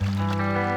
Música